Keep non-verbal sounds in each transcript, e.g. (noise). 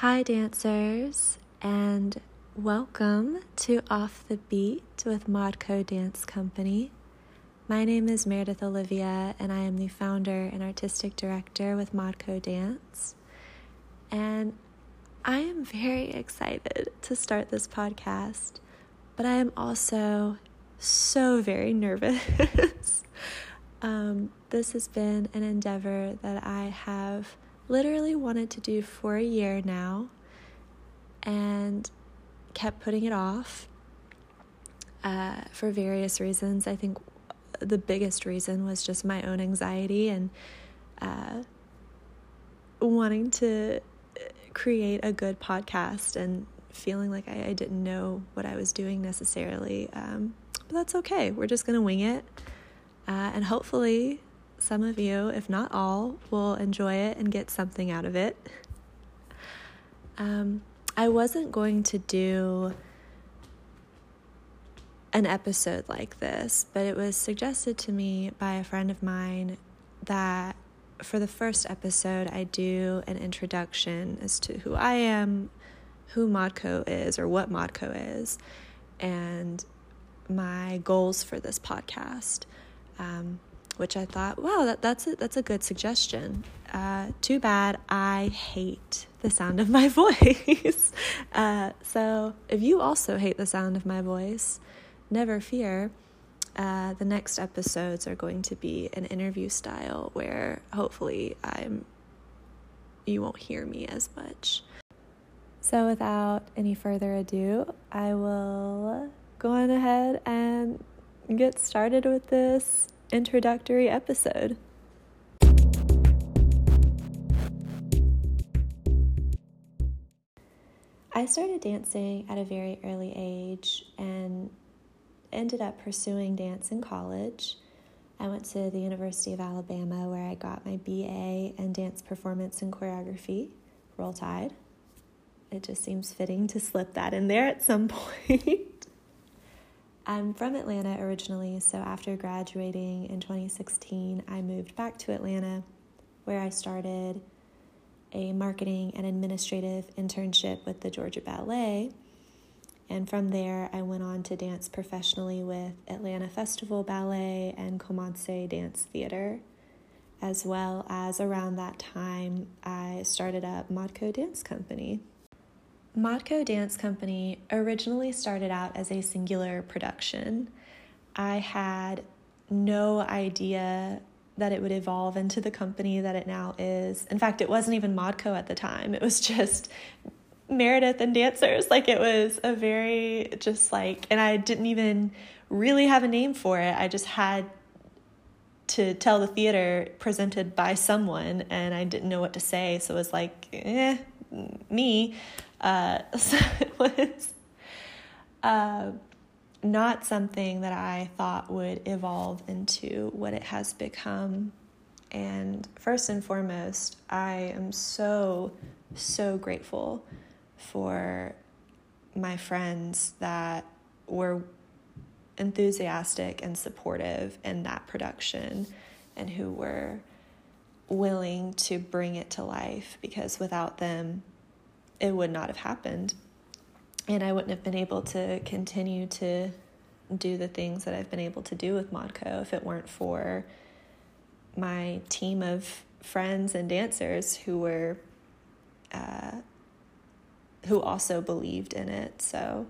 Hi, dancers, and welcome to Off the Beat with Modco Dance Company. My name is Meredith Olivia, and I am the founder and artistic director with Modco Dance. And I am very excited to start this podcast, but I am also so very nervous. (laughs) um, this has been an endeavor that I have literally wanted to do for a year now and kept putting it off uh, for various reasons. I think the biggest reason was just my own anxiety and uh, wanting to create a good podcast and feeling like I, I didn't know what I was doing necessarily. Um, but that's okay. We're just going to wing it. Uh, and hopefully, some of you, if not all, will enjoy it and get something out of it. Um, I wasn't going to do an episode like this, but it was suggested to me by a friend of mine that for the first episode, I do an introduction as to who I am, who Modco is, or what Modco is, and my goals for this podcast. Um, which I thought, wow, that, that's a, that's a good suggestion. Uh, too bad I hate the sound of my (laughs) voice. uh, so if you also hate the sound of my voice, never fear. Uh, the next episodes are going to be an interview style where hopefully I'm you won't hear me as much. So without any further ado, I will go on ahead and get started with this introductory episode. I started dancing at a very early age and ended up pursuing dance in college. I went to the University of Alabama where I got my BA in dance performance and choreography. Roll Tide. It just seems fitting to slip that in there at some (laughs) point. I'm from Atlanta originally, so after graduating in 2016, I moved back to Atlanta where I started a marketing and administrative internship with the Georgia Ballet. And from there, I went on to dance professionally with Atlanta Festival Ballet and Komanse Dance Theater. As well as around that time, I started up Modco Dance Company. Modco Dance Company originally started out as a singular production. I had no idea that it would evolve into the company that it now is. In fact, it wasn't even Modco at the time, it was (laughs) just Meredith and dancers. Like it was a very just like, and I didn't even really have a name for it. I just had to tell the theater presented by someone, and I didn't know what to say. So it was like, eh, me. Uh, (laughs) so it was uh, not something that I thought would evolve into what it has become. And first and foremost, I am so, so grateful for my friends that were enthusiastic and supportive in that production and who were willing to bring it to life because without them, it would not have happened. And I wouldn't have been able to continue to do the things that I've been able to do with Modco if it weren't for my team of friends and dancers who were uh, who also believed in it. So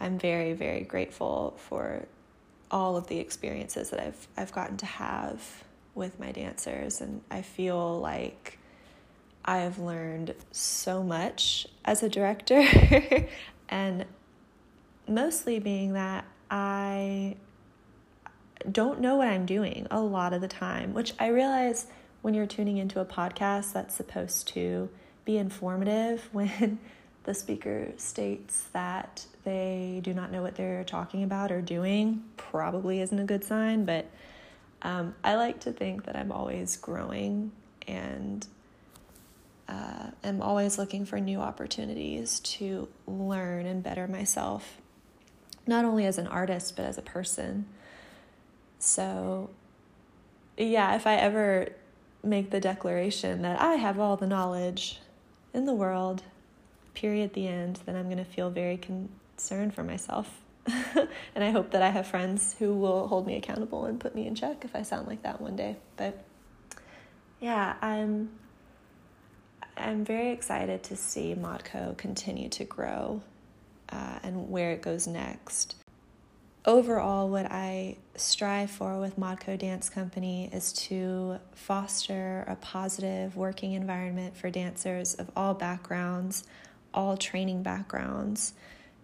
I'm very, very grateful for all of the experiences that I've I've gotten to have with my dancers and I feel like I have learned so much as a director, (laughs) and mostly being that I don't know what I'm doing a lot of the time, which I realize when you're tuning into a podcast that's supposed to be informative (laughs) when the speaker states that they do not know what they're talking about or doing probably isn't a good sign. But um, i like to think that i'm always growing and uh, am always looking for new opportunities to learn and better myself, not only as an artist, but as a person. So, yeah, if I ever make the declaration that I have all the knowledge in the world, period, the end, then I'm going to feel very concerned for myself. (laughs) and I hope that I have friends who will hold me accountable and put me in check if I sound like that one day. But yeah, I'm I'm very excited to see Modco continue to grow uh, and where it goes next. Overall, what I strive for with Modco Dance Company is to foster a positive working environment for dancers of all backgrounds, all training backgrounds,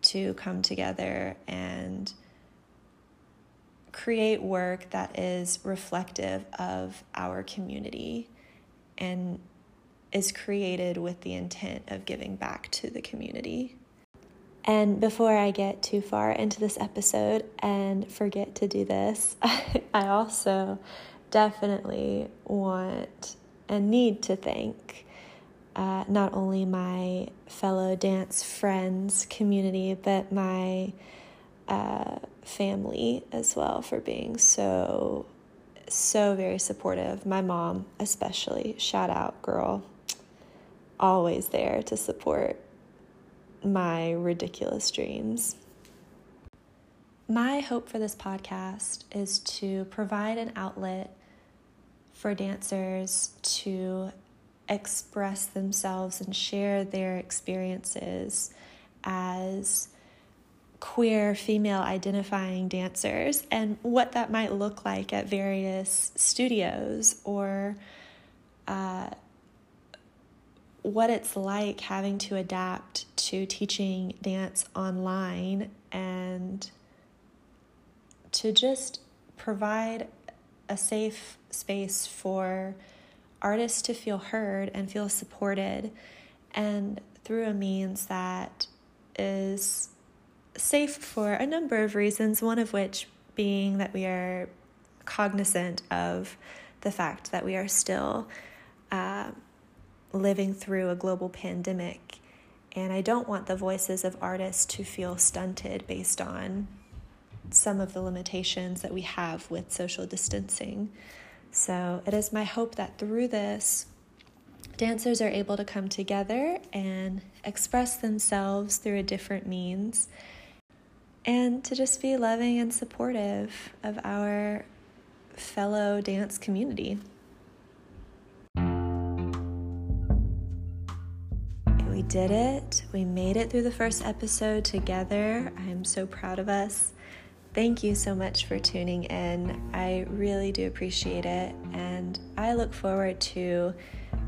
to come together and create work that is reflective of our community and is created with the intent of giving back to the community. And before I get too far into this episode and forget to do this, (laughs) I also definitely want and need to thank uh, not only my fellow dance friends, community, but my uh, family as well for being so, so very supportive. My mom, especially. Shout out, girl. Always there to support my ridiculous dreams. My hope for this podcast is to provide an outlet for dancers to express themselves and share their experiences as queer female identifying dancers and what that might look like at various studios or uh, what it's like having to adapt to teaching dance online and to just provide a safe space for artists to feel heard and feel supported, and through a means that is safe for a number of reasons, one of which being that we are cognizant of the fact that we are still uh, living through a global pandemic. And I don't want the voices of artists to feel stunted based on some of the limitations that we have with social distancing. So it is my hope that through this, dancers are able to come together and express themselves through a different means and to just be loving and supportive of our fellow dance community. Did it. We made it through the first episode together. I'm so proud of us. Thank you so much for tuning in. I really do appreciate it. And I look forward to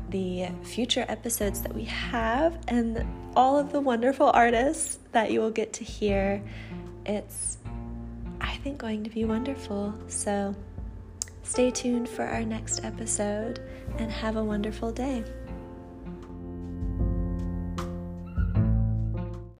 the future episodes that we have and all of the wonderful artists that you will get to hear. It's, I think, going to be wonderful. So stay tuned for our next episode and have a wonderful day.